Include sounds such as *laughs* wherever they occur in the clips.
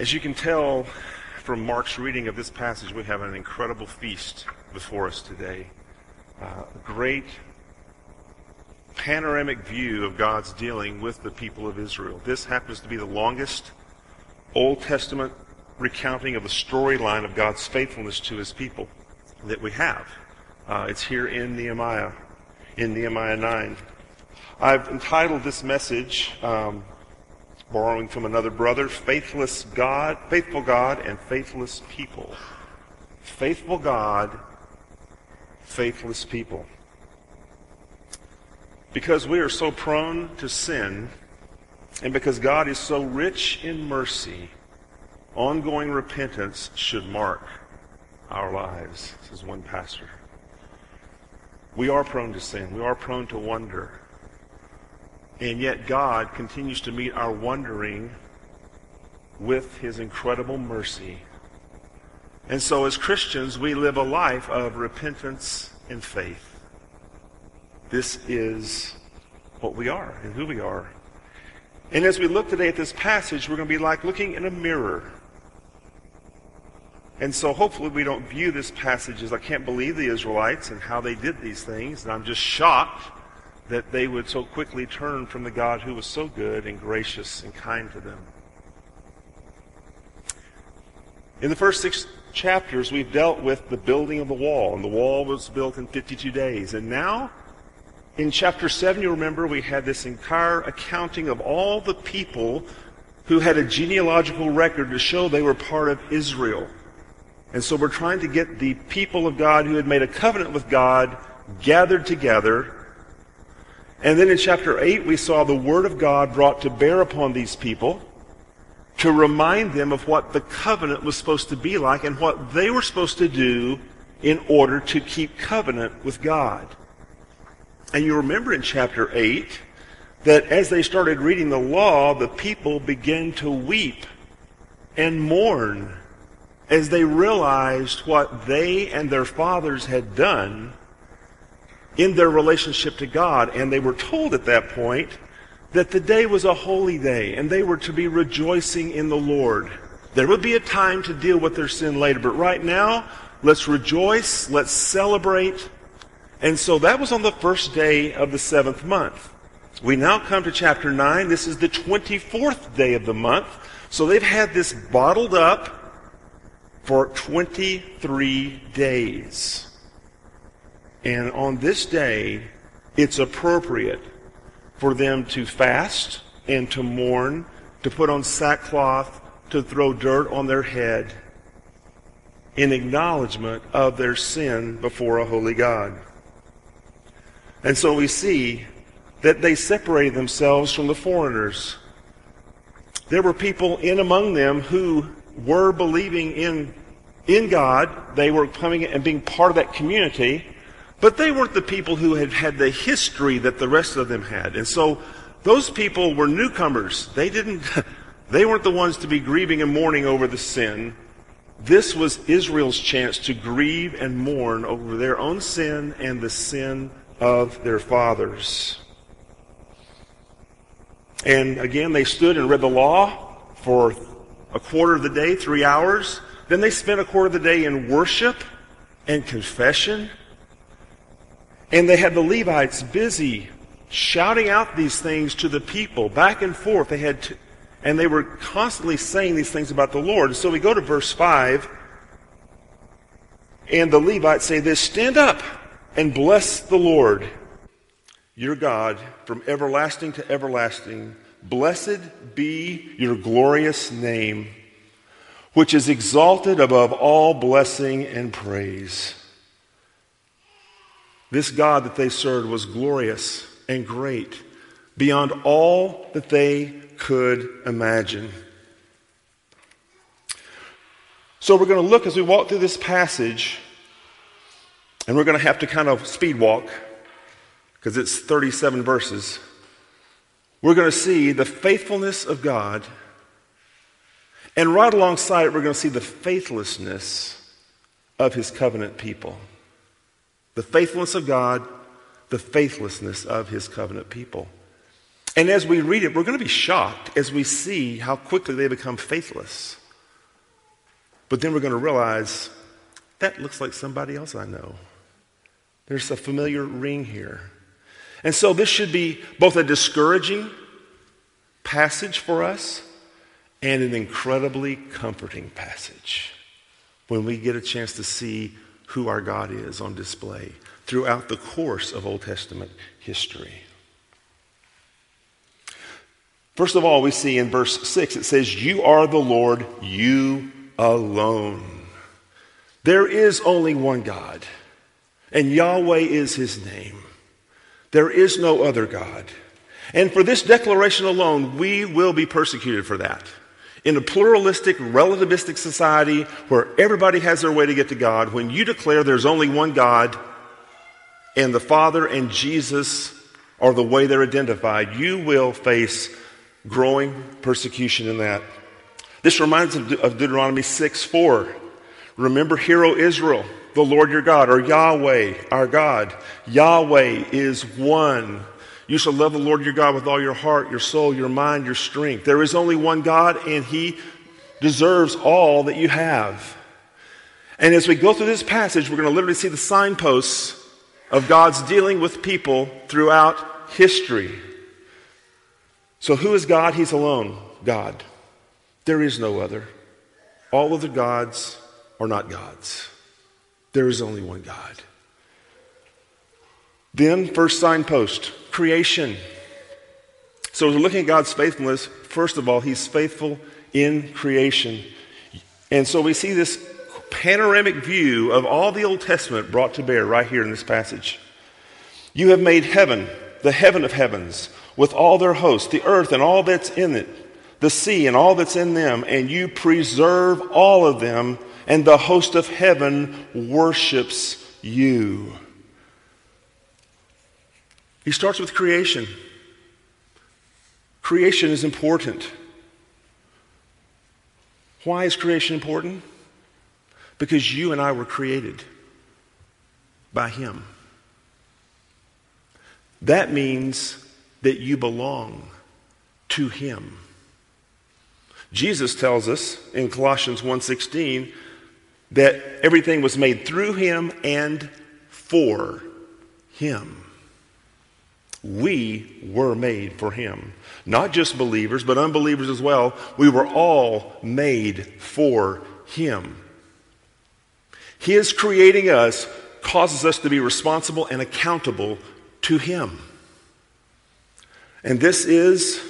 As you can tell from Mark's reading of this passage, we have an incredible feast before us today. Uh, a great panoramic view of God's dealing with the people of Israel. This happens to be the longest Old Testament recounting of the storyline of God's faithfulness to his people that we have. Uh, it's here in Nehemiah, in Nehemiah 9. I've entitled this message, um, borrowing from another brother, Faithless God, Faithful God and Faithless People. Faithful God, faithless people. Because we are so prone to sin, and because God is so rich in mercy, ongoing repentance should mark our lives, says one pastor. We are prone to sin. We are prone to wonder. And yet God continues to meet our wondering with his incredible mercy. And so as Christians, we live a life of repentance and faith. This is what we are and who we are. And as we look today at this passage, we're going to be like looking in a mirror. And so hopefully we don't view this passage as I can't believe the Israelites and how they did these things. And I'm just shocked that they would so quickly turn from the God who was so good and gracious and kind to them. In the first six chapters, we've dealt with the building of the wall, and the wall was built in 52 days. And now in chapter 7, you remember we had this entire accounting of all the people who had a genealogical record to show they were part of Israel. And so we're trying to get the people of God who had made a covenant with God gathered together. And then in chapter 8, we saw the Word of God brought to bear upon these people to remind them of what the covenant was supposed to be like and what they were supposed to do in order to keep covenant with God. And you remember in chapter 8 that as they started reading the law, the people began to weep and mourn as they realized what they and their fathers had done in their relationship to God. And they were told at that point that the day was a holy day and they were to be rejoicing in the Lord. There would be a time to deal with their sin later, but right now, let's rejoice, let's celebrate, and so that was on the first day of the seventh month. We now come to chapter 9. This is the 24th day of the month. So they've had this bottled up for 23 days. And on this day, it's appropriate for them to fast and to mourn, to put on sackcloth, to throw dirt on their head in acknowledgement of their sin before a holy God. And so we see that they separated themselves from the foreigners. There were people in among them who were believing in, in God. They were coming and being part of that community. But they weren't the people who had had the history that the rest of them had. And so those people were newcomers. They didn't, *laughs* they weren't the ones to be grieving and mourning over the sin. This was Israel's chance to grieve and mourn over their own sin and the sin of their fathers. And again, they stood and read the law for a quarter of the day, three hours. Then they spent a quarter of the day in worship and confession. And they had the Levites busy shouting out these things to the people back and forth. They had to, and they were constantly saying these things about the Lord. So we go to verse 5, and the Levites say this Stand up and bless the Lord your God from everlasting to everlasting. Blessed be your glorious name, which is exalted above all blessing and praise. This God that they served was glorious and great beyond all that they could imagine. So we're going to look as we walk through this passage and we're going to have to kind of speed walk because it's 37 verses. We're going to see the faithfulness of God. And right alongside it, we're going to see the faithlessness of his covenant people. The faithfulness of God, the faithlessness of his covenant people. And as we read it, we're going to be shocked as we see how quickly they become faithless. But then we're going to realize that looks like somebody else I know. There's a familiar ring here. And so this should be both a discouraging passage for us and an incredibly comforting passage when we get a chance to see who our God is on display throughout the course of Old Testament history. First of all, we see in verse 6, it says, You are the Lord, you alone. There is only one God, and Yahweh is his name. There is no other God. And for this declaration alone, we will be persecuted for that. In a pluralistic, relativistic society where everybody has their way to get to God, when you declare there's only one God and the Father and Jesus are the way they're identified, you will face growing persecution in that. This reminds us of Deuteronomy 6 4. Remember, hear, O Israel, the Lord your God, or Yahweh, our God. Yahweh is one. You shall love the Lord your God with all your heart, your soul, your mind, your strength. There is only one God, and He deserves all that you have. And as we go through this passage, we're going to literally see the signposts of God's dealing with people throughout history. So, who is God? He's alone. God. There is no other. All of the gods are not gods. There is only one God. Then, first signpost creation. So, as we're looking at God's faithfulness, first of all, He's faithful in creation. And so we see this panoramic view of all the Old Testament brought to bear right here in this passage. You have made heaven, the heaven of heavens, with all their hosts, the earth and all that's in it, the sea and all that's in them, and you preserve all of them, and the host of heaven worships you. He starts with creation. Creation is important. Why is creation important? Because you and I were created by Him. That means that you belong to Him. Jesus tells us in Colossians 1:16 that everything was made through him and for him. We were made for him. Not just believers, but unbelievers as well. We were all made for him. His creating us causes us to be responsible and accountable to him. And this is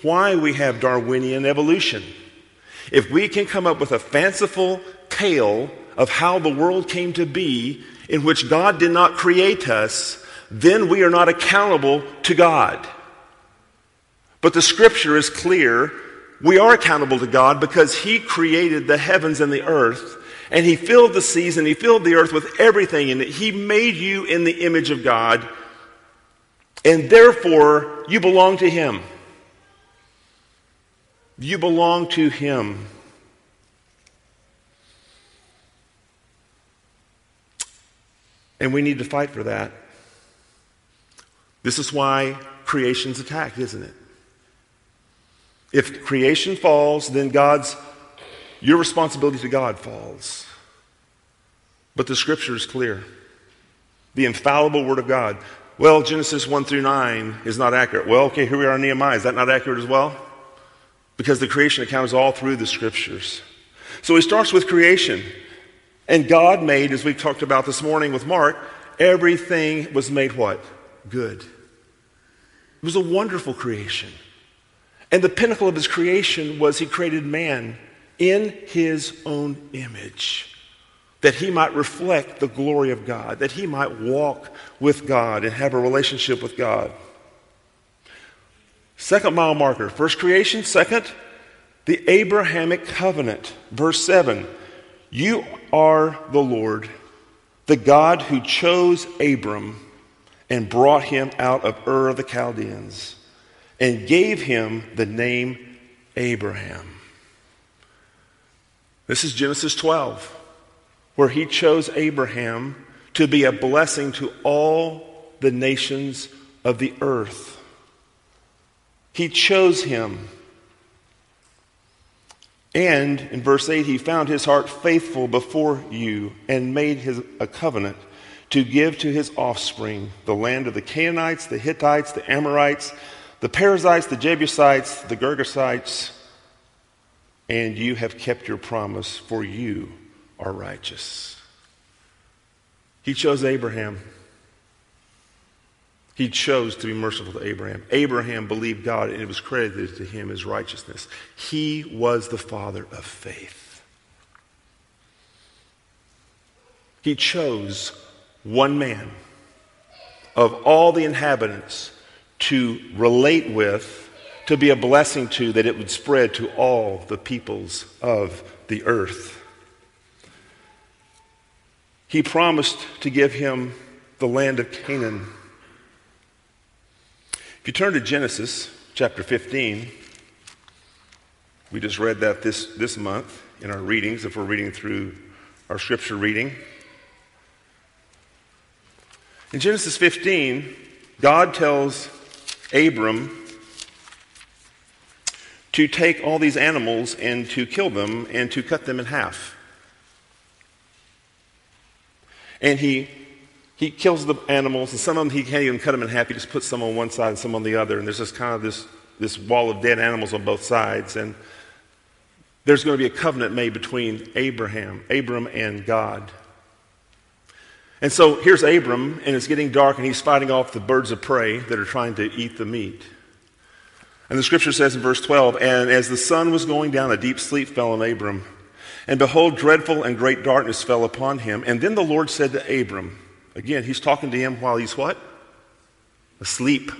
why we have Darwinian evolution. If we can come up with a fanciful tale of how the world came to be in which God did not create us, then we are not accountable to God. But the scripture is clear. We are accountable to God because He created the heavens and the earth, and He filled the seas and He filled the earth with everything in it. He made you in the image of God, and therefore you belong to Him. You belong to Him. And we need to fight for that. This is why creation's attacked, isn't it? If creation falls, then God's your responsibility to God falls. But the scripture is clear. The infallible word of God. Well, Genesis 1 through 9 is not accurate. Well, okay, here we are in Nehemiah. Is that not accurate as well? Because the creation account is all through the scriptures. So he starts with creation. And God made, as we talked about this morning with Mark, everything was made what? Good. It was a wonderful creation. And the pinnacle of his creation was he created man in his own image, that he might reflect the glory of God, that he might walk with God and have a relationship with God. Second mile marker, first creation, second, the Abrahamic covenant. Verse 7 You are the Lord, the God who chose Abram and brought him out of Ur of the Chaldeans and gave him the name Abraham. This is Genesis 12, where he chose Abraham to be a blessing to all the nations of the earth. He chose him. And in verse 8, he found his heart faithful before you and made his, a covenant to give to his offspring the land of the Canaanites, the Hittites, the Amorites, the Perizzites, the Jebusites, the Girgashites, and you have kept your promise, for you are righteous. He chose Abraham. He chose to be merciful to Abraham. Abraham believed God, and it was credited to him as righteousness. He was the father of faith. He chose one man of all the inhabitants to relate with, to be a blessing to, that it would spread to all the peoples of the earth. He promised to give him the land of Canaan. If you turn to Genesis chapter 15, we just read that this, this month in our readings, if we're reading through our scripture reading. In Genesis 15, God tells Abram to take all these animals and to kill them and to cut them in half. And he, he kills the animals, and some of them he can't even cut them in half. He just puts some on one side and some on the other. And there's this kind of this, this wall of dead animals on both sides. And there's going to be a covenant made between Abraham, Abram, and God. And so here's Abram, and it's getting dark, and he's fighting off the birds of prey that are trying to eat the meat. And the scripture says in verse 12, And as the sun was going down, a deep sleep fell on Abram. And behold, dreadful and great darkness fell upon him. And then the Lord said to Abram, again, he's talking to him while he's what? Asleep.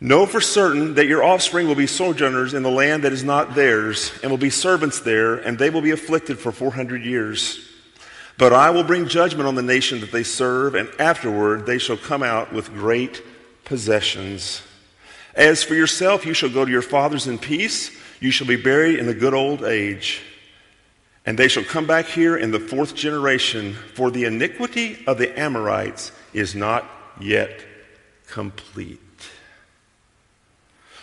Know for certain that your offspring will be sojourners in the land that is not theirs, and will be servants there, and they will be afflicted for 400 years. But I will bring judgment on the nation that they serve, and afterward they shall come out with great possessions. As for yourself, you shall go to your fathers in peace. You shall be buried in a good old age. And they shall come back here in the fourth generation, for the iniquity of the Amorites is not yet complete.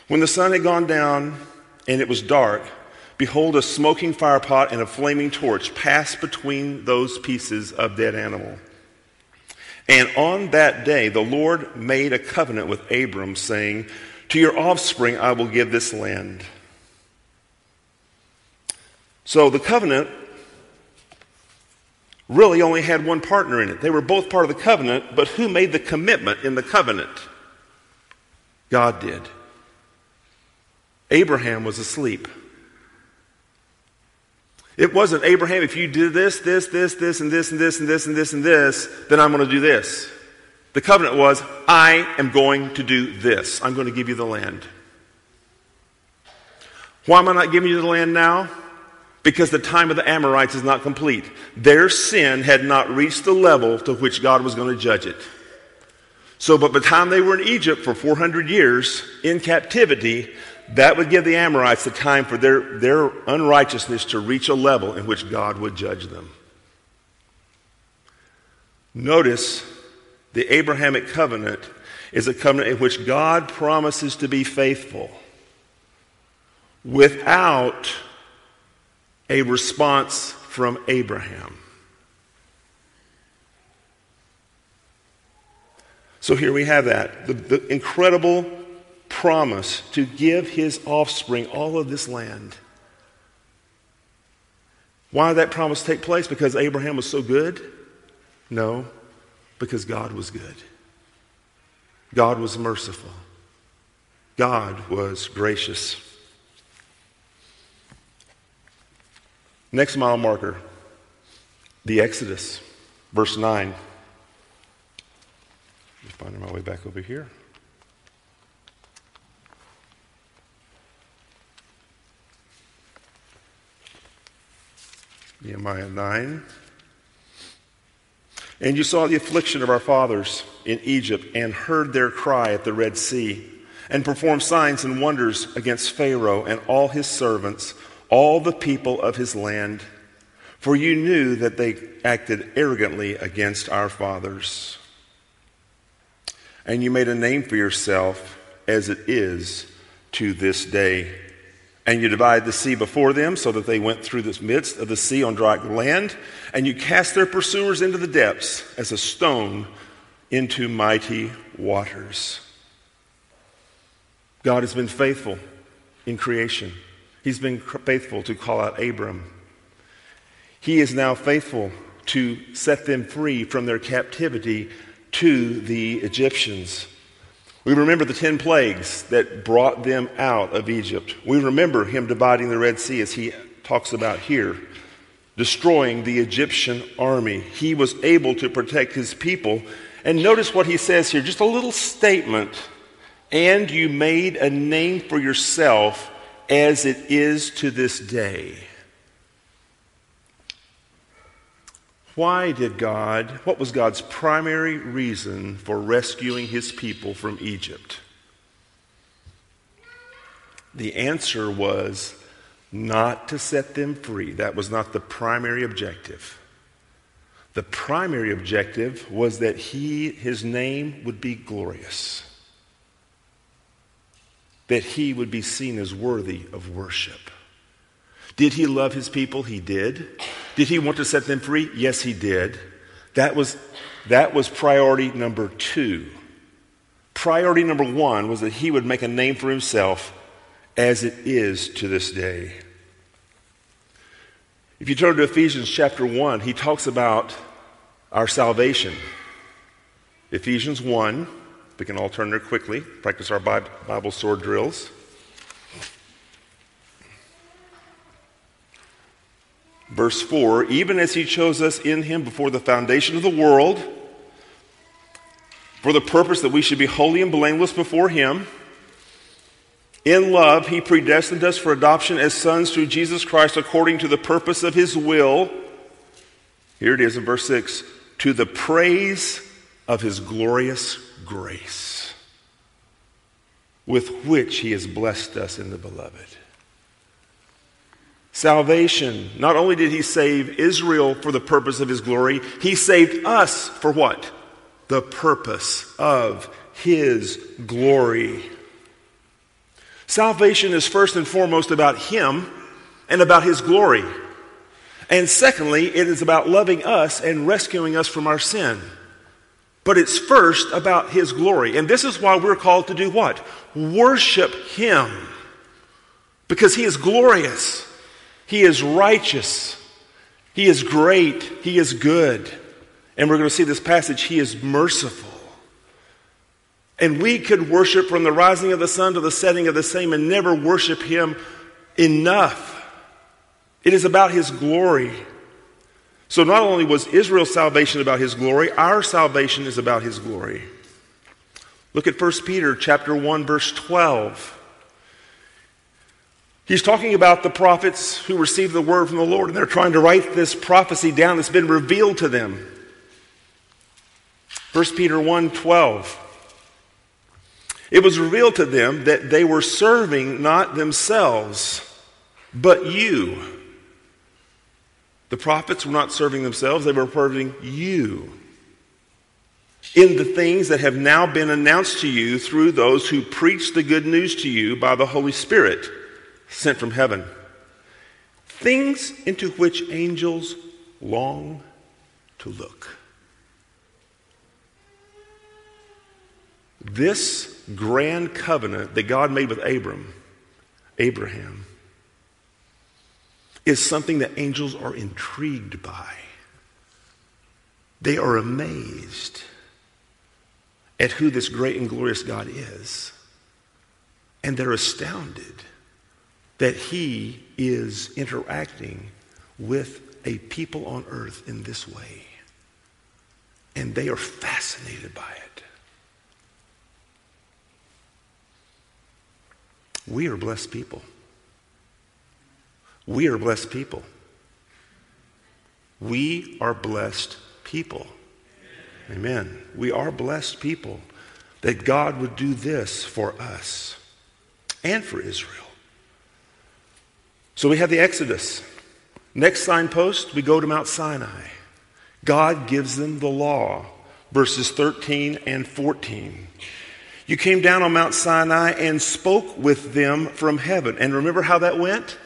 When the sun had gone down and it was dark, Behold, a smoking firepot and a flaming torch passed between those pieces of dead animal. And on that day, the Lord made a covenant with Abram, saying, To your offspring I will give this land. So the covenant really only had one partner in it. They were both part of the covenant, but who made the commitment in the covenant? God did. Abraham was asleep. It wasn't Abraham, if you do this, this, this, this, and this, and this, and this, and this, and this, then I'm going to do this. The covenant was, I am going to do this. I'm going to give you the land. Why am I not giving you the land now? Because the time of the Amorites is not complete. Their sin had not reached the level to which God was going to judge it. So, but by the time they were in Egypt for 400 years in captivity, that would give the Amorites the time for their, their unrighteousness to reach a level in which God would judge them. Notice the Abrahamic covenant is a covenant in which God promises to be faithful without a response from Abraham. So here we have that the, the incredible promise to give his offspring all of this land. Why did that promise take place? Because Abraham was so good? No, because God was good. God was merciful. God was gracious. Next mile marker, the Exodus, verse 9. Just finding my way back over here. Nehemiah 9. And you saw the affliction of our fathers in Egypt and heard their cry at the Red Sea, and performed signs and wonders against Pharaoh and all his servants, all the people of his land. For you knew that they acted arrogantly against our fathers. And you made a name for yourself as it is to this day. And you divide the sea before them so that they went through the midst of the sea on dry land. And you cast their pursuers into the depths as a stone into mighty waters. God has been faithful in creation. He's been faithful to call out Abram. He is now faithful to set them free from their captivity to the Egyptians. We remember the 10 plagues that brought them out of Egypt. We remember him dividing the Red Sea as he talks about here, destroying the Egyptian army. He was able to protect his people. And notice what he says here just a little statement. And you made a name for yourself as it is to this day. Why did God, what was God's primary reason for rescuing his people from Egypt? The answer was not to set them free. That was not the primary objective. The primary objective was that he, his name would be glorious, that he would be seen as worthy of worship. Did he love his people? He did. Did he want to set them free? Yes, he did. That was, that was priority number two. Priority number one was that he would make a name for himself as it is to this day. If you turn to Ephesians chapter 1, he talks about our salvation. Ephesians 1, we can all turn there quickly, practice our Bible sword drills. Verse 4 Even as he chose us in him before the foundation of the world, for the purpose that we should be holy and blameless before him, in love, he predestined us for adoption as sons through Jesus Christ according to the purpose of his will. Here it is in verse 6 to the praise of his glorious grace, with which he has blessed us in the beloved salvation. Not only did he save Israel for the purpose of his glory, he saved us for what? The purpose of his glory. Salvation is first and foremost about him and about his glory. And secondly, it is about loving us and rescuing us from our sin. But it's first about his glory. And this is why we're called to do what? Worship him. Because he is glorious. He is righteous. He is great. He is good. And we're going to see this passage. He is merciful. And we could worship from the rising of the sun to the setting of the same and never worship Him enough. It is about His glory. So not only was Israel's salvation about His glory, our salvation is about His glory. Look at 1 Peter chapter 1 verse 12. He's talking about the prophets who received the word from the Lord, and they're trying to write this prophecy down that's been revealed to them. 1 Peter 1 12. It was revealed to them that they were serving not themselves, but you. The prophets were not serving themselves, they were serving you. In the things that have now been announced to you through those who preach the good news to you by the Holy Spirit sent from heaven, things into which angels long to look. This grand covenant that God made with Abram, Abraham, is something that angels are intrigued by. They are amazed at who this great and glorious God is. And they're astounded that he is interacting with a people on earth in this way. And they are fascinated by it. We are blessed people. We are blessed people. We are blessed people. Amen. We are blessed people that God would do this for us and for Israel. So we have the Exodus. Next signpost, we go to Mount Sinai. God gives them the law, verses 13 and 14. You came down on Mount Sinai and spoke with them from heaven. And remember how that went?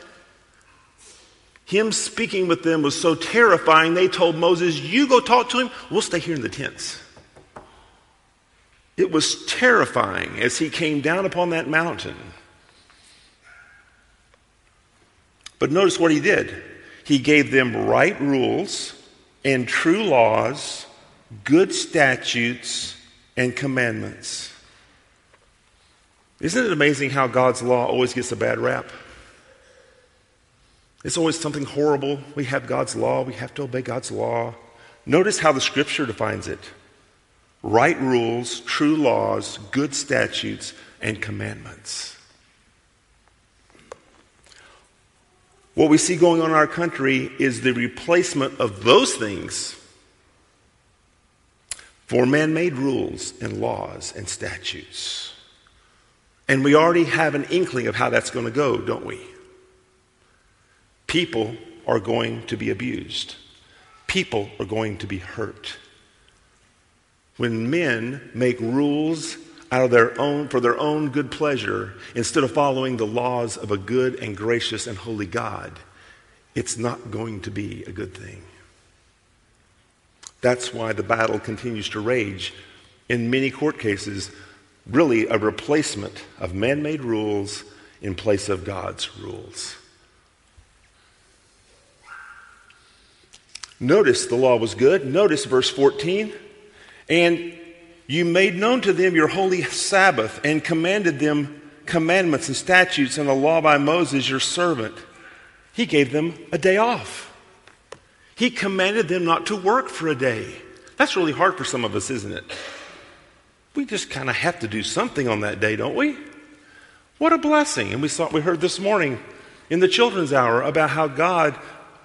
Him speaking with them was so terrifying, they told Moses, You go talk to him, we'll stay here in the tents. It was terrifying as he came down upon that mountain. But notice what he did. He gave them right rules and true laws, good statutes, and commandments. Isn't it amazing how God's law always gets a bad rap? It's always something horrible. We have God's law, we have to obey God's law. Notice how the scripture defines it right rules, true laws, good statutes, and commandments. What we see going on in our country is the replacement of those things for man made rules and laws and statutes. And we already have an inkling of how that's going to go, don't we? People are going to be abused. People are going to be hurt. When men make rules out of their own for their own good pleasure instead of following the laws of a good and gracious and holy God, it's not going to be a good thing. That's why the battle continues to rage in many court cases, really a replacement of man made rules in place of God's rules. Notice the law was good. Notice verse 14. And you made known to them your holy Sabbath and commanded them commandments and statutes and the law by Moses, your servant. He gave them a day off. He commanded them not to work for a day. That's really hard for some of us, isn't it? We just kind of have to do something on that day, don't we? What a blessing. And we saw we heard this morning in the children's hour about how God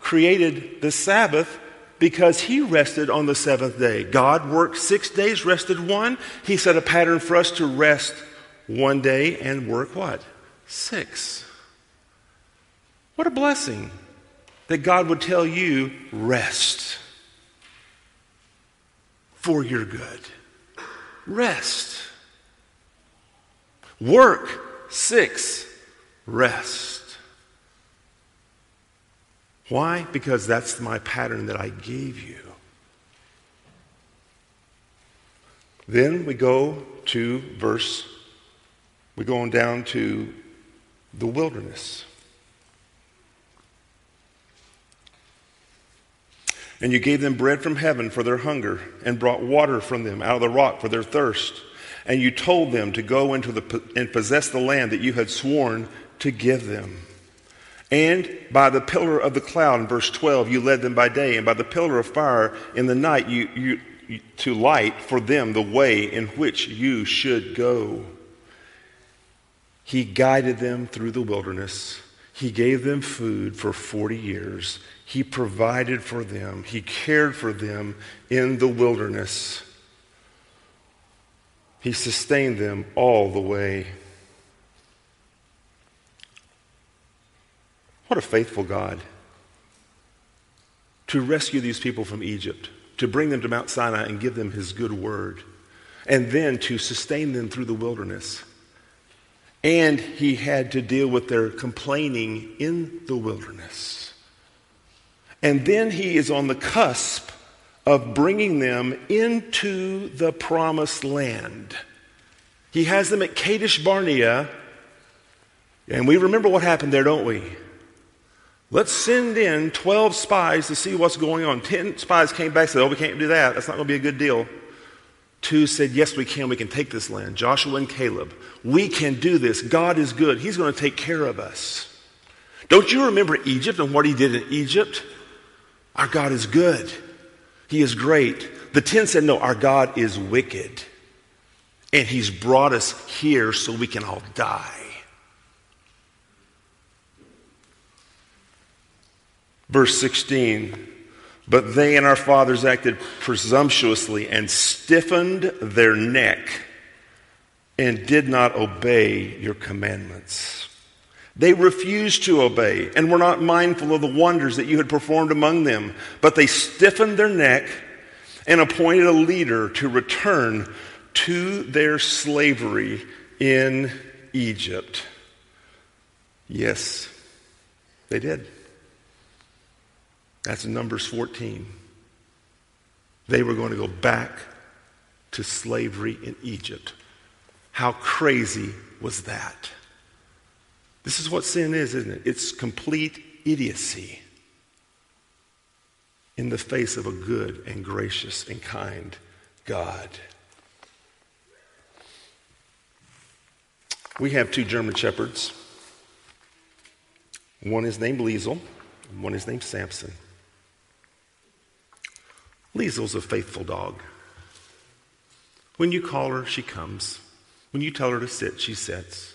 created the Sabbath because he rested on the seventh day. God worked six days, rested one. He set a pattern for us to rest one day and work what? Six. What a blessing that God would tell you, rest for your good. Rest. Work. Six. Rest. Why? Because that's my pattern that I gave you. Then we go to verse, we go on down to the wilderness. And you gave them bread from heaven for their hunger, and brought water from them out of the rock for their thirst. And you told them to go into the and possess the land that you had sworn to give them. And by the pillar of the cloud, in verse 12, you led them by day, and by the pillar of fire in the night, you, you, you, to light for them the way in which you should go. He guided them through the wilderness. He gave them food for 40 years. He provided for them. He cared for them in the wilderness. He sustained them all the way. What a faithful God. To rescue these people from Egypt, to bring them to Mount Sinai and give them his good word, and then to sustain them through the wilderness. And he had to deal with their complaining in the wilderness. And then he is on the cusp of bringing them into the promised land. He has them at Kadesh Barnea, and we remember what happened there, don't we? Let's send in 12 spies to see what's going on. 10 spies came back and said, Oh, we can't do that. That's not going to be a good deal. Two said, Yes, we can. We can take this land. Joshua and Caleb. We can do this. God is good. He's going to take care of us. Don't you remember Egypt and what he did in Egypt? Our God is good. He is great. The 10 said, No, our God is wicked. And he's brought us here so we can all die. Verse 16 But they and our fathers acted presumptuously and stiffened their neck and did not obey your commandments. They refused to obey and were not mindful of the wonders that you had performed among them, but they stiffened their neck and appointed a leader to return to their slavery in Egypt. Yes, they did. That's Numbers 14. They were going to go back to slavery in Egypt. How crazy was that? This is what sin is, isn't it? It's complete idiocy in the face of a good and gracious and kind God. We have two German shepherds. One is named Liesel, one is named Samson. Liesel's a faithful dog. When you call her, she comes. When you tell her to sit, she sits.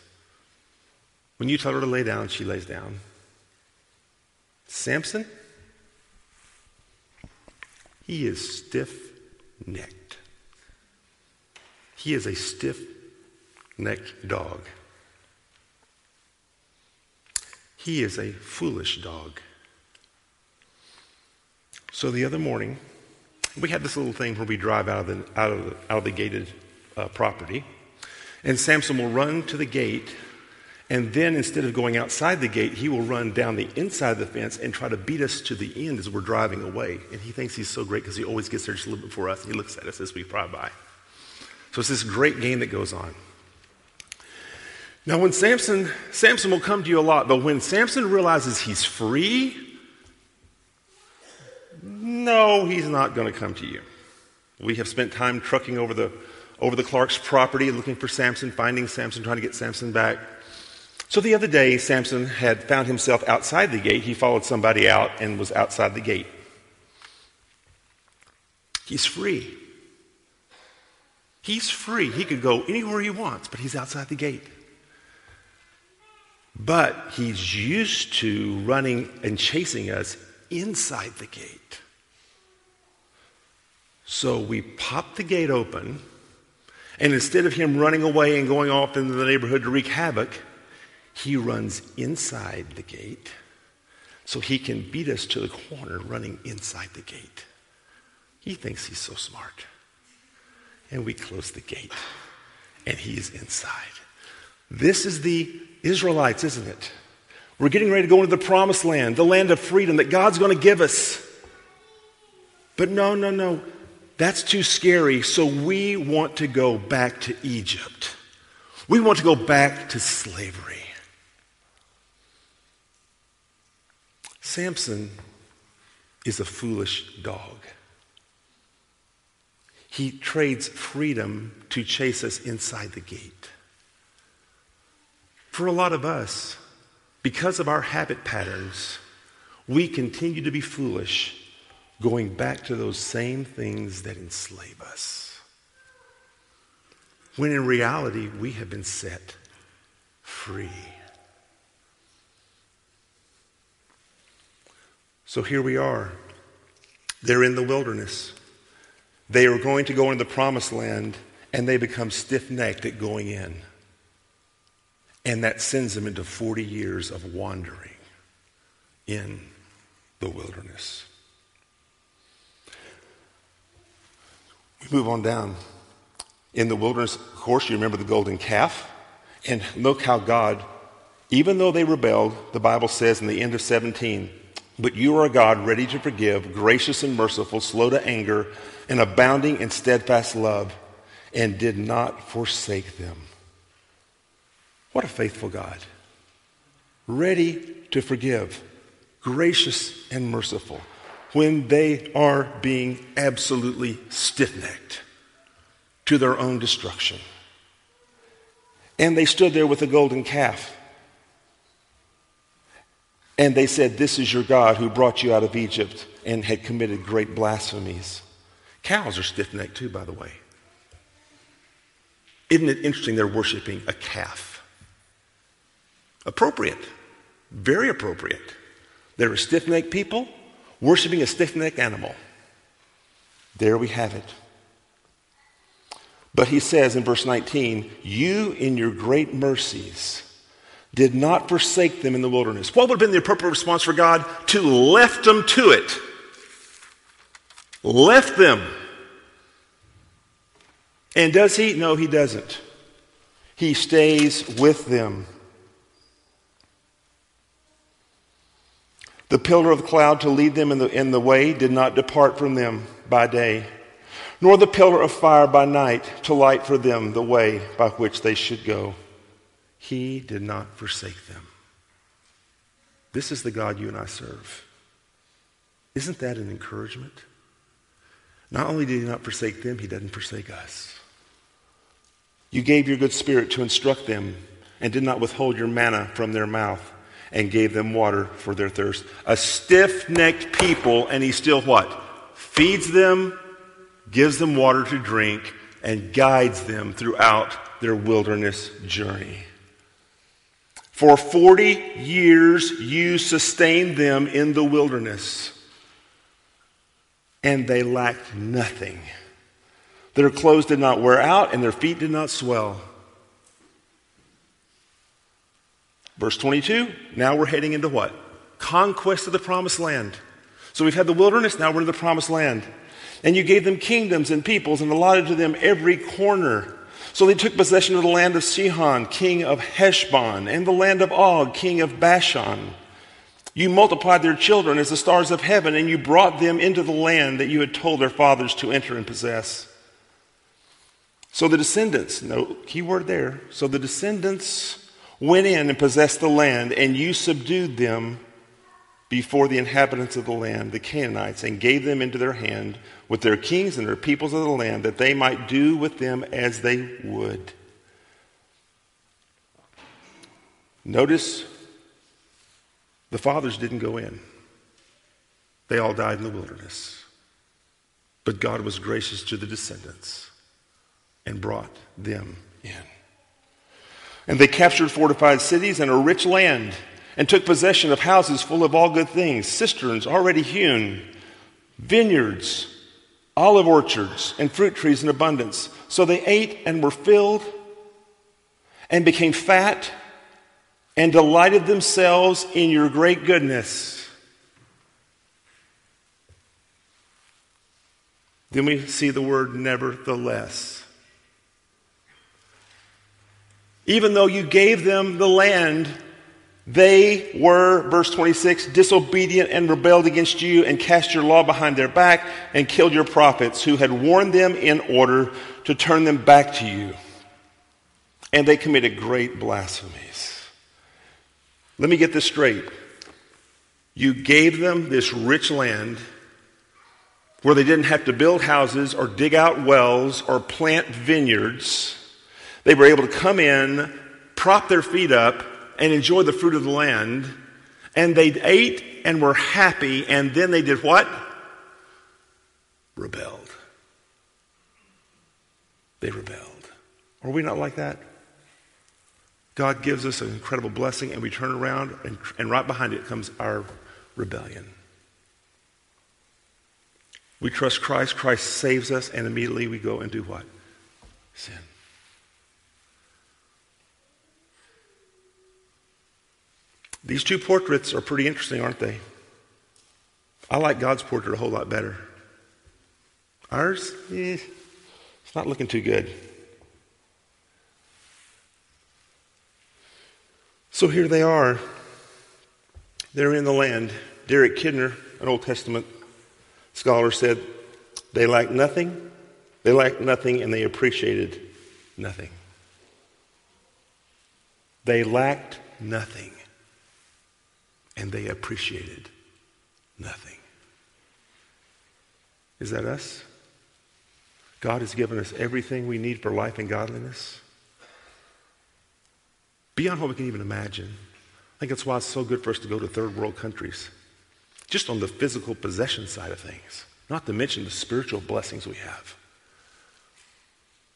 When you tell her to lay down, she lays down. Samson, he is stiff necked. He is a stiff necked dog. He is a foolish dog. So the other morning, we have this little thing where we drive out of the, out of the, out of the gated uh, property. And Samson will run to the gate, and then instead of going outside the gate, he will run down the inside of the fence and try to beat us to the end as we're driving away. And he thinks he's so great because he always gets there just a little bit before us. And he looks at us as we drive by. So it's this great game that goes on. Now, when Samson, Samson will come to you a lot, but when Samson realizes he's free, no, he's not going to come to you. We have spent time trucking over the, over the Clark's property looking for Samson, finding Samson, trying to get Samson back. So the other day, Samson had found himself outside the gate. He followed somebody out and was outside the gate. He's free. He's free. He could go anywhere he wants, but he's outside the gate. But he's used to running and chasing us inside the gate. So we pop the gate open, and instead of him running away and going off into the neighborhood to wreak havoc, he runs inside the gate so he can beat us to the corner running inside the gate. He thinks he's so smart. And we close the gate, and he's inside. This is the Israelites, isn't it? We're getting ready to go into the promised land, the land of freedom that God's going to give us. But no, no, no. That's too scary. So we want to go back to Egypt. We want to go back to slavery. Samson is a foolish dog. He trades freedom to chase us inside the gate. For a lot of us, because of our habit patterns, we continue to be foolish, going back to those same things that enslave us. When in reality, we have been set free. So here we are. They're in the wilderness. They are going to go into the promised land, and they become stiff necked at going in. And that sends them into 40 years of wandering in the wilderness. We move on down. In the wilderness, of course, you remember the golden calf. And look how God, even though they rebelled, the Bible says in the end of 17, but you are a God ready to forgive, gracious and merciful, slow to anger, and abounding in steadfast love, and did not forsake them. What a faithful God. Ready to forgive, gracious and merciful when they are being absolutely stiff necked to their own destruction. And they stood there with a golden calf. And they said, This is your God who brought you out of Egypt and had committed great blasphemies. Cows are stiff necked too, by the way. Isn't it interesting they're worshiping a calf? Appropriate. Very appropriate. There are stiff necked people worshiping a stiff necked animal. There we have it. But he says in verse 19, You in your great mercies did not forsake them in the wilderness. What would have been the appropriate response for God? To left them to it. Left them. And does he? No, he doesn't. He stays with them. The pillar of cloud to lead them in the, in the way did not depart from them by day, nor the pillar of fire by night to light for them the way by which they should go. He did not forsake them. This is the God you and I serve. Isn't that an encouragement? Not only did he not forsake them, he doesn't forsake us. You gave your good spirit to instruct them and did not withhold your manna from their mouth and gave them water for their thirst. A stiff necked people, and he still what? Feeds them, gives them water to drink, and guides them throughout their wilderness journey. For 40 years, you sustained them in the wilderness, and they lacked nothing. Their clothes did not wear out, and their feet did not swell. Verse 22, now we're heading into what? Conquest of the promised land. So we've had the wilderness, now we're in the promised land. And you gave them kingdoms and peoples and allotted to them every corner. So they took possession of the land of Sihon, king of Heshbon, and the land of Og, king of Bashan. You multiplied their children as the stars of heaven, and you brought them into the land that you had told their fathers to enter and possess. So the descendants, no key word there, so the descendants went in and possessed the land, and you subdued them before the inhabitants of the land, the Canaanites, and gave them into their hand with their kings and their peoples of the land, that they might do with them as they would. Notice the fathers didn't go in, they all died in the wilderness. But God was gracious to the descendants and brought them in. And they captured fortified cities and a rich land, and took possession of houses full of all good things, cisterns already hewn, vineyards, olive orchards, and fruit trees in abundance. So they ate and were filled, and became fat, and delighted themselves in your great goodness. Then we see the word nevertheless. Even though you gave them the land, they were, verse 26, disobedient and rebelled against you and cast your law behind their back and killed your prophets who had warned them in order to turn them back to you. And they committed great blasphemies. Let me get this straight. You gave them this rich land where they didn't have to build houses or dig out wells or plant vineyards. They were able to come in, prop their feet up, and enjoy the fruit of the land. And they ate and were happy, and then they did what? Rebelled. They rebelled. Are we not like that? God gives us an incredible blessing, and we turn around, and, and right behind it comes our rebellion. We trust Christ, Christ saves us, and immediately we go and do what? Sin. These two portraits are pretty interesting, aren't they? I like God's portrait a whole lot better. Ours, eh, it's not looking too good. So here they are. They're in the land. Derek Kidner, an Old Testament scholar, said they lacked nothing, they lacked nothing, and they appreciated nothing. They lacked nothing and they appreciated nothing. Is that us? God has given us everything we need for life and godliness. Beyond what we can even imagine. I think that's why it's so good for us to go to third world countries. Just on the physical possession side of things, not to mention the spiritual blessings we have.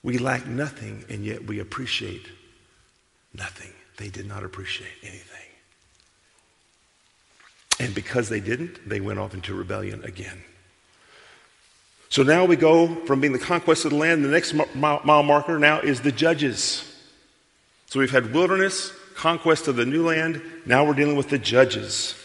We lack nothing, and yet we appreciate nothing. They did not appreciate anything. And because they didn't, they went off into rebellion again. So now we go from being the conquest of the land, the next mile marker now is the judges. So we've had wilderness, conquest of the new land, now we're dealing with the judges.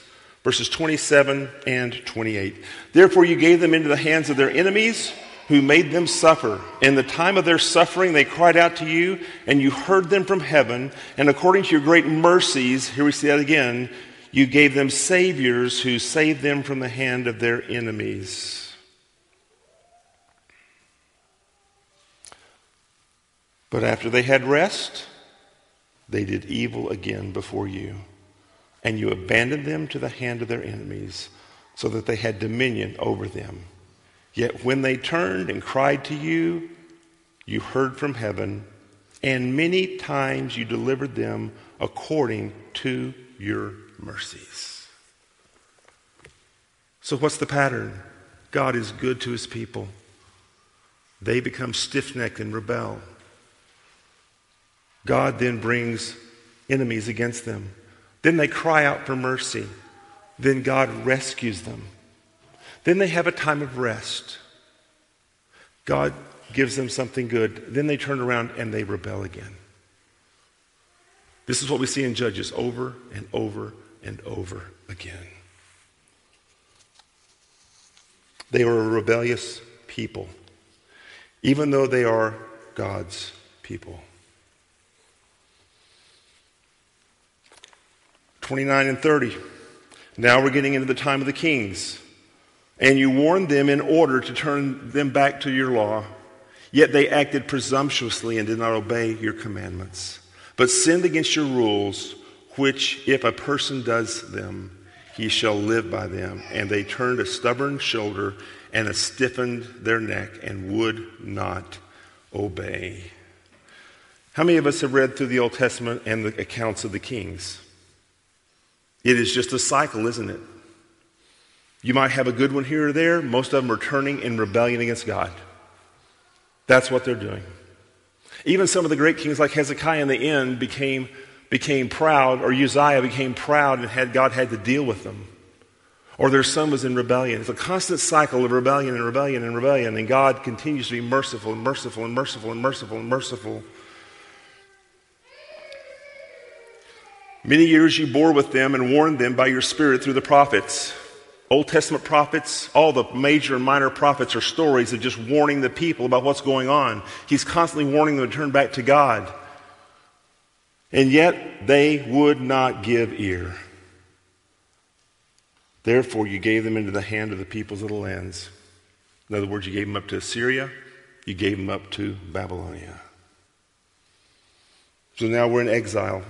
Verses 27 and 28. Therefore, you gave them into the hands of their enemies who made them suffer. In the time of their suffering, they cried out to you, and you heard them from heaven. And according to your great mercies, here we see that again, you gave them saviors who saved them from the hand of their enemies. But after they had rest, they did evil again before you, and you abandoned them to the hand of their enemies, so that they had dominion over them. Yet when they turned and cried to you, you heard from heaven, and many times you delivered them according to your mercies. So, what's the pattern? God is good to his people. They become stiff necked and rebel. God then brings enemies against them. Then they cry out for mercy. Then God rescues them. Then they have a time of rest. God gives them something good. Then they turn around and they rebel again. This is what we see in Judges over and over and over again. They are a rebellious people, even though they are God's people. 29 and 30. Now we're getting into the time of the kings. And you warned them in order to turn them back to your law. Yet they acted presumptuously and did not obey your commandments, but sinned against your rules, which, if a person does them, he shall live by them. And they turned a stubborn shoulder and stiffened their neck and would not obey. How many of us have read through the Old Testament and the accounts of the kings? It is just a cycle, isn't it? You might have a good one here or there. Most of them are turning in rebellion against God. That's what they're doing. Even some of the great kings like Hezekiah in the end became, became proud, or Uzziah became proud and had God had to deal with them. Or their son was in rebellion. It's a constant cycle of rebellion and rebellion and rebellion, and God continues to be merciful and merciful and merciful and merciful and merciful. Many years you bore with them and warned them by your spirit through the prophets. Old Testament prophets, all the major and minor prophets are stories of just warning the people about what's going on. He's constantly warning them to turn back to God. And yet they would not give ear. Therefore, you gave them into the hand of the peoples of the lands. In other words, you gave them up to Assyria, you gave them up to Babylonia. So now we're in exile.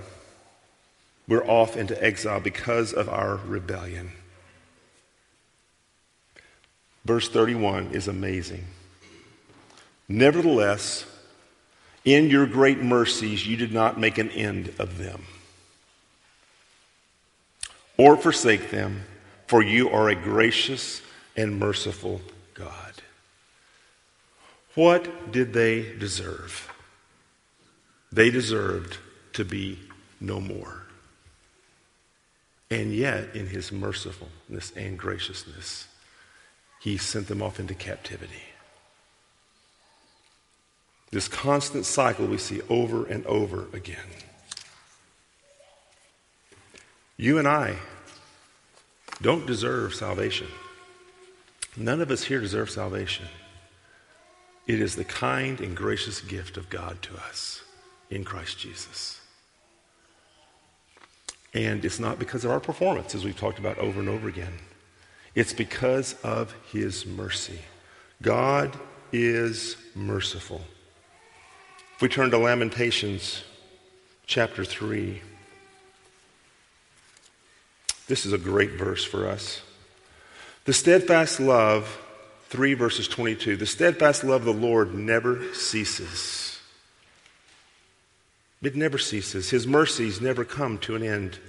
We're off into exile because of our rebellion. Verse 31 is amazing. Nevertheless, in your great mercies, you did not make an end of them or forsake them, for you are a gracious and merciful God. What did they deserve? They deserved to be no more. And yet, in his mercifulness and graciousness, he sent them off into captivity. This constant cycle we see over and over again. You and I don't deserve salvation. None of us here deserve salvation. It is the kind and gracious gift of God to us in Christ Jesus. And it's not because of our performance, as we've talked about over and over again. It's because of his mercy. God is merciful. If we turn to Lamentations chapter 3, this is a great verse for us. The steadfast love, 3 verses 22, the steadfast love of the Lord never ceases. It never ceases. His mercies never come to an end.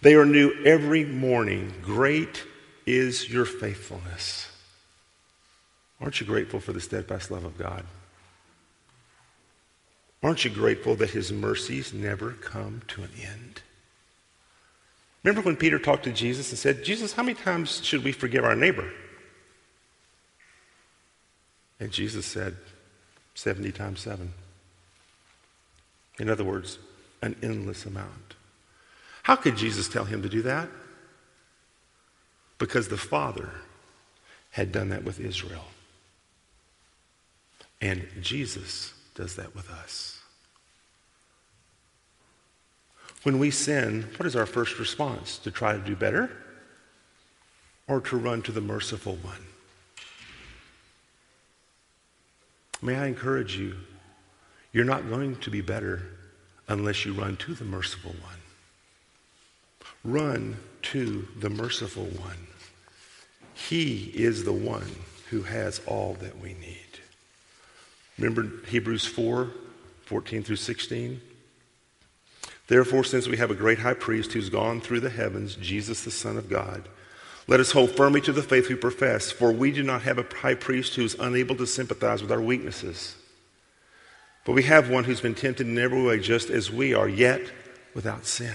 They are new every morning. Great is your faithfulness. Aren't you grateful for the steadfast love of God? Aren't you grateful that his mercies never come to an end? Remember when Peter talked to Jesus and said, Jesus, how many times should we forgive our neighbor? And Jesus said, 70 times 7. In other words, an endless amount. How could Jesus tell him to do that? because the Father had done that with Israel. And Jesus does that with us. When we sin, what is our first response? To try to do better or to run to the merciful one? May I encourage you, you're not going to be better unless you run to the merciful one. Run to the merciful one. He is the one who has all that we need. Remember Hebrews 4 14 through 16? Therefore, since we have a great high priest who's gone through the heavens, Jesus, the Son of God, let us hold firmly to the faith we profess, for we do not have a high priest who is unable to sympathize with our weaknesses. But we have one who's been tempted in every way, just as we are, yet without sin.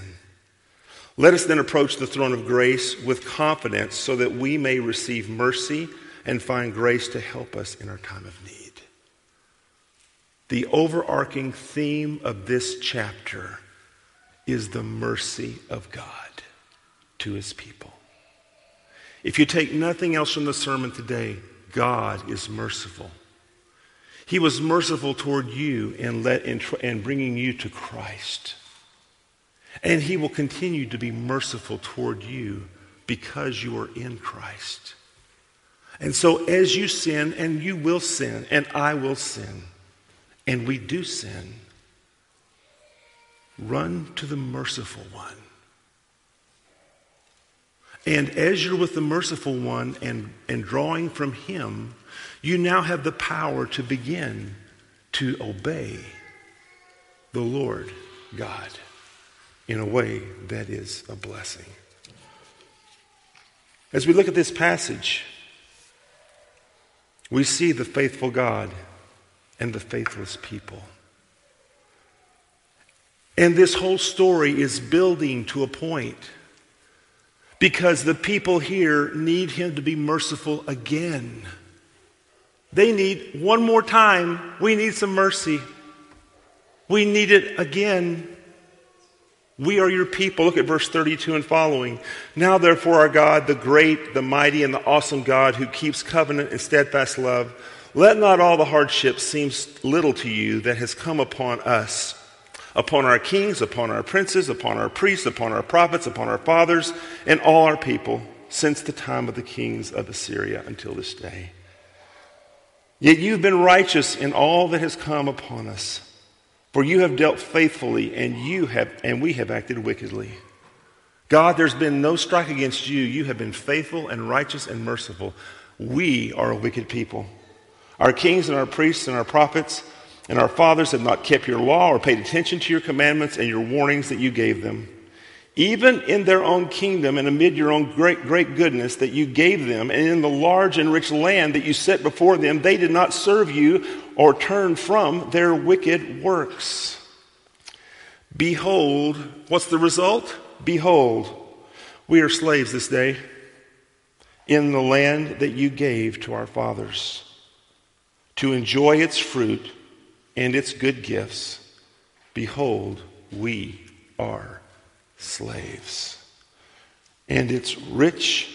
Let us then approach the throne of grace with confidence so that we may receive mercy and find grace to help us in our time of need. The overarching theme of this chapter is the mercy of God to his people. If you take nothing else from the sermon today, God is merciful. He was merciful toward you in bringing you to Christ. And he will continue to be merciful toward you because you are in Christ. And so as you sin, and you will sin, and I will sin, and we do sin, run to the merciful one. And as you're with the merciful one and, and drawing from him, you now have the power to begin to obey the Lord God in a way that is a blessing. As we look at this passage, we see the faithful God and the faithless people. And this whole story is building to a point because the people here need him to be merciful again. They need one more time. We need some mercy. We need it again. We are your people. Look at verse 32 and following. Now, therefore, our God, the great, the mighty, and the awesome God who keeps covenant and steadfast love, let not all the hardship seem little to you that has come upon us upon our kings, upon our princes, upon our priests, upon our prophets, upon our fathers, and all our people since the time of the kings of Assyria until this day. Yet you've been righteous in all that has come upon us, for you have dealt faithfully, and you have and we have acted wickedly. God, there's been no strike against you. You have been faithful and righteous and merciful. We are a wicked people. Our kings and our priests and our prophets and our fathers have not kept your law or paid attention to your commandments and your warnings that you gave them. Even in their own kingdom and amid your own great, great goodness that you gave them, and in the large and rich land that you set before them, they did not serve you or turn from their wicked works. Behold, what's the result? Behold, we are slaves this day in the land that you gave to our fathers to enjoy its fruit and its good gifts, behold, we are slaves. And its rich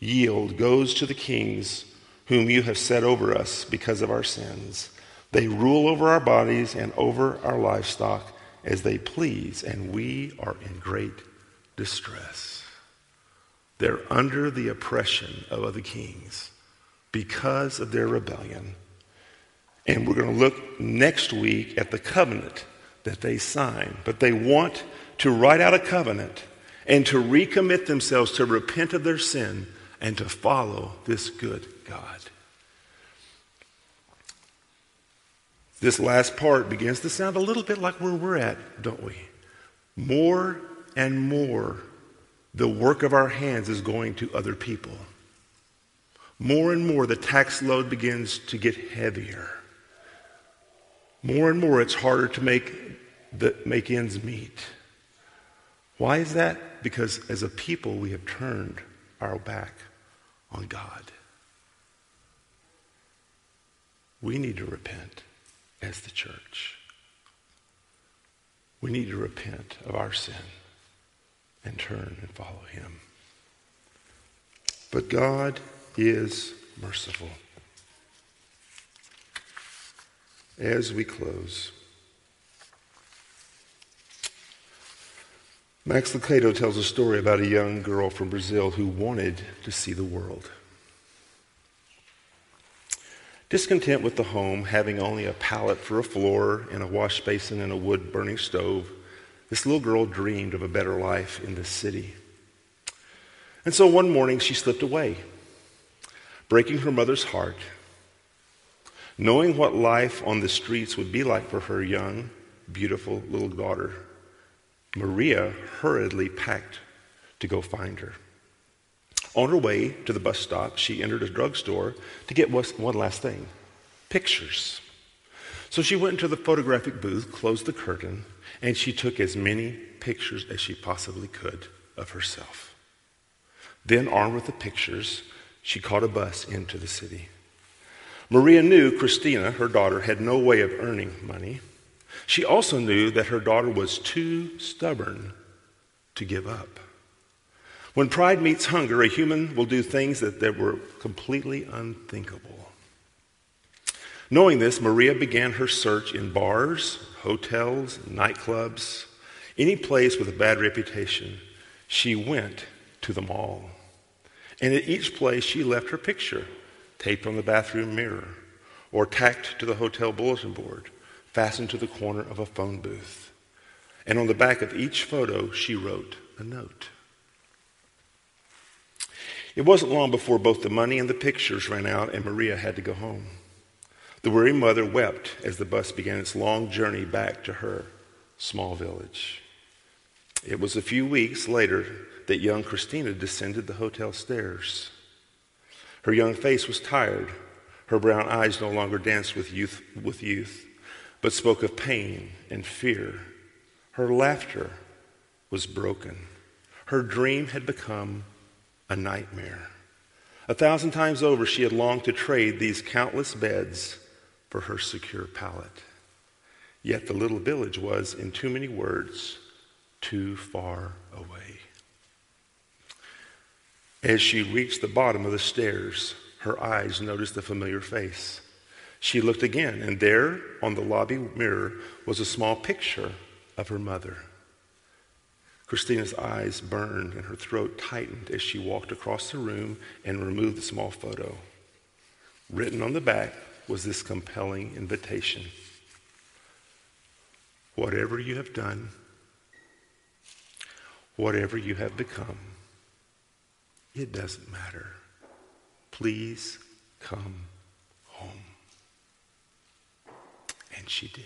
yield goes to the kings whom you have set over us because of our sins. They rule over our bodies and over our livestock as they please, and we are in great distress. They're under the oppression of other kings because of their rebellion. And we're going to look next week at the covenant that they sign. But they want to write out a covenant and to recommit themselves to repent of their sin and to follow this good God. This last part begins to sound a little bit like where we're at, don't we? More and more, the work of our hands is going to other people. More and more, the tax load begins to get heavier. More and more, it's harder to make, the, make ends meet. Why is that? Because as a people, we have turned our back on God. We need to repent as the church. We need to repent of our sin and turn and follow him. But God is merciful. As we close. Max Lucado tells a story about a young girl from Brazil who wanted to see the world. Discontent with the home, having only a pallet for a floor and a wash basin and a wood burning stove, this little girl dreamed of a better life in the city. And so one morning she slipped away, breaking her mother's heart. Knowing what life on the streets would be like for her young, beautiful little daughter, Maria hurriedly packed to go find her. On her way to the bus stop, she entered a drugstore to get one last thing pictures. So she went into the photographic booth, closed the curtain, and she took as many pictures as she possibly could of herself. Then, armed with the pictures, she caught a bus into the city. Maria knew Christina, her daughter, had no way of earning money. She also knew that her daughter was too stubborn to give up. When pride meets hunger, a human will do things that, that were completely unthinkable. Knowing this, Maria began her search in bars, hotels, nightclubs, any place with a bad reputation. She went to them all. And at each place, she left her picture taped on the bathroom mirror or tacked to the hotel bulletin board, fastened to the corner of a phone booth. And on the back of each photo, she wrote a note. It wasn't long before both the money and the pictures ran out and Maria had to go home. The weary mother wept as the bus began its long journey back to her small village. It was a few weeks later that young Christina descended the hotel stairs. Her young face was tired. Her brown eyes no longer danced with youth, with youth, but spoke of pain and fear. Her laughter was broken. Her dream had become a nightmare. A thousand times over, she had longed to trade these countless beds for her secure pallet. Yet the little village was, in too many words, too far away. As she reached the bottom of the stairs, her eyes noticed a familiar face. She looked again, and there on the lobby mirror was a small picture of her mother. Christina's eyes burned and her throat tightened as she walked across the room and removed the small photo. Written on the back was this compelling invitation Whatever you have done, whatever you have become, it doesn't matter. Please come home. And she did.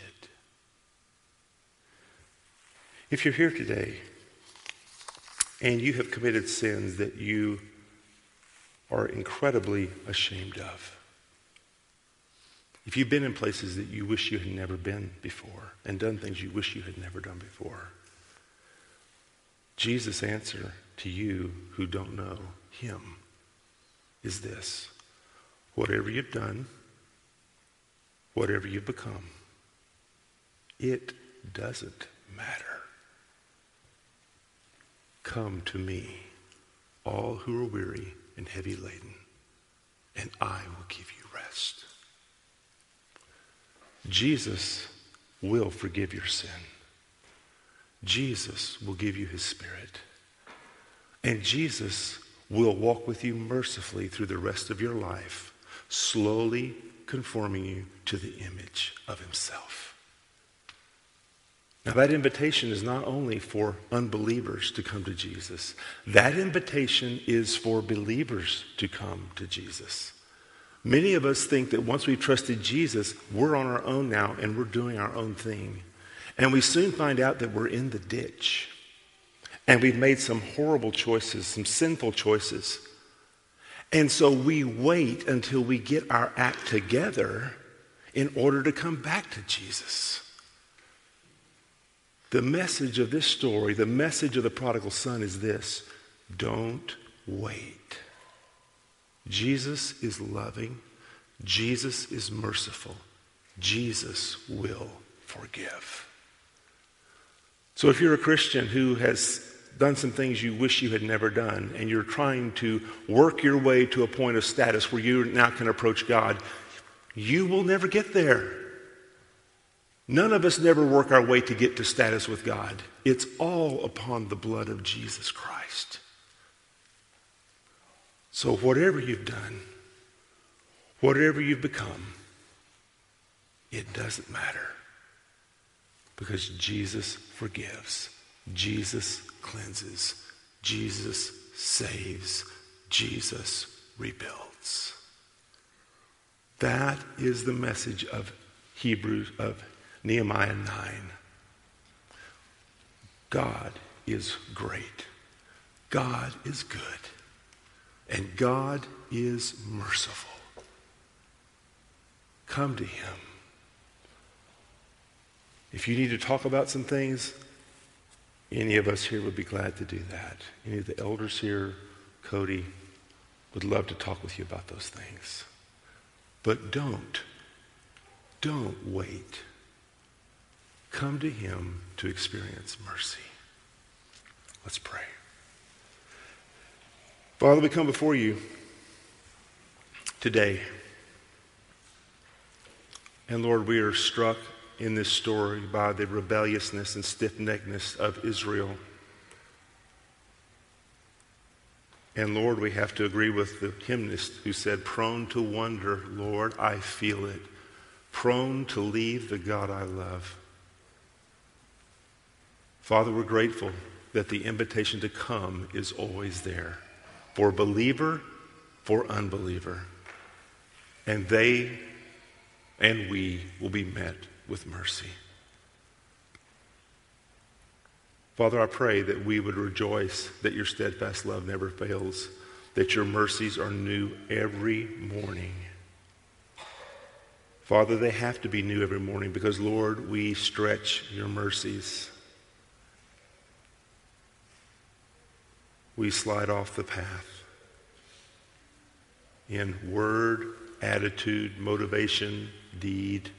If you're here today and you have committed sins that you are incredibly ashamed of. If you've been in places that you wish you had never been before and done things you wish you had never done before, Jesus' answer to you who don't know him is this. Whatever you've done, whatever you've become, it doesn't matter. Come to me, all who are weary and heavy laden, and I will give you rest. Jesus will forgive your sin. Jesus will give you his spirit. And Jesus will walk with you mercifully through the rest of your life, slowly conforming you to the image of himself. Now, that invitation is not only for unbelievers to come to Jesus, that invitation is for believers to come to Jesus. Many of us think that once we've trusted Jesus, we're on our own now and we're doing our own thing. And we soon find out that we're in the ditch. And we've made some horrible choices, some sinful choices. And so we wait until we get our act together in order to come back to Jesus. The message of this story, the message of the prodigal son is this don't wait. Jesus is loving, Jesus is merciful, Jesus will forgive. So if you're a Christian who has done some things you wish you had never done, and you're trying to work your way to a point of status where you now can approach God, you will never get there. None of us never work our way to get to status with God. It's all upon the blood of Jesus Christ. So, whatever you've done, whatever you've become, it doesn't matter. Because Jesus forgives, Jesus cleanses, Jesus saves, Jesus rebuilds. That is the message of Hebrews of Nehemiah 9. God is great. God is good. And God is merciful. Come to him. If you need to talk about some things, any of us here would be glad to do that. Any of the elders here, Cody, would love to talk with you about those things. But don't, don't wait. Come to him to experience mercy. Let's pray. Father, we come before you today. And Lord, we are struck in this story by the rebelliousness and stiff neckedness of Israel. And Lord, we have to agree with the hymnist who said, prone to wonder, Lord, I feel it. Prone to leave the God I love. Father, we're grateful that the invitation to come is always there for believer, for unbeliever. And they and we will be met with mercy. Father, I pray that we would rejoice that your steadfast love never fails, that your mercies are new every morning. Father, they have to be new every morning because, Lord, we stretch your mercies. We slide off the path in word, attitude, motivation, deed.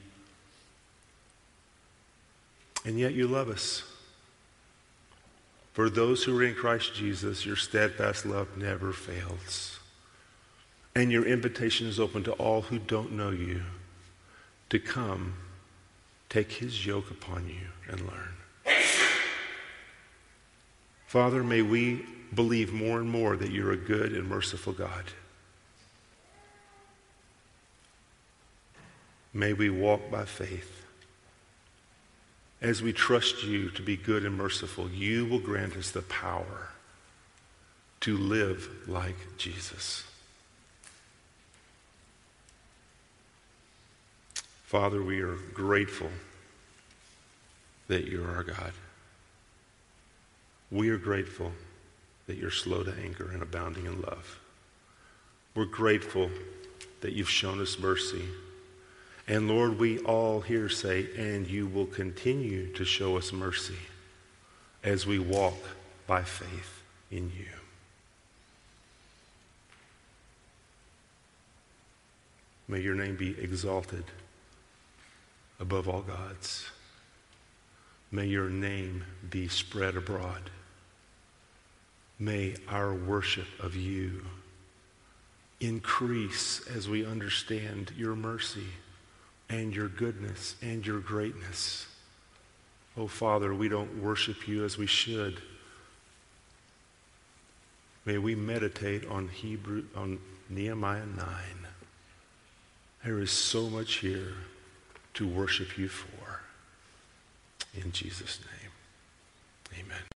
And yet you love us. For those who are in Christ Jesus, your steadfast love never fails. And your invitation is open to all who don't know you to come, take his yoke upon you, and learn. Father, may we believe more and more that you're a good and merciful God. May we walk by faith as we trust you to be good and merciful, you will grant us the power to live like Jesus. Father, we are grateful that you're our God. We are grateful that you're slow to anger and abounding in love. We're grateful that you've shown us mercy and Lord, we all here say, and you will continue to show us mercy as we walk by faith in you. May your name be exalted above all gods. May your name be spread abroad. May our worship of you increase as we understand your mercy and your goodness and your greatness. Oh, Father, we don't worship you as we should. May we meditate on Hebrew on Nehemiah 9. There is so much here to worship you for. In Jesus' name, amen.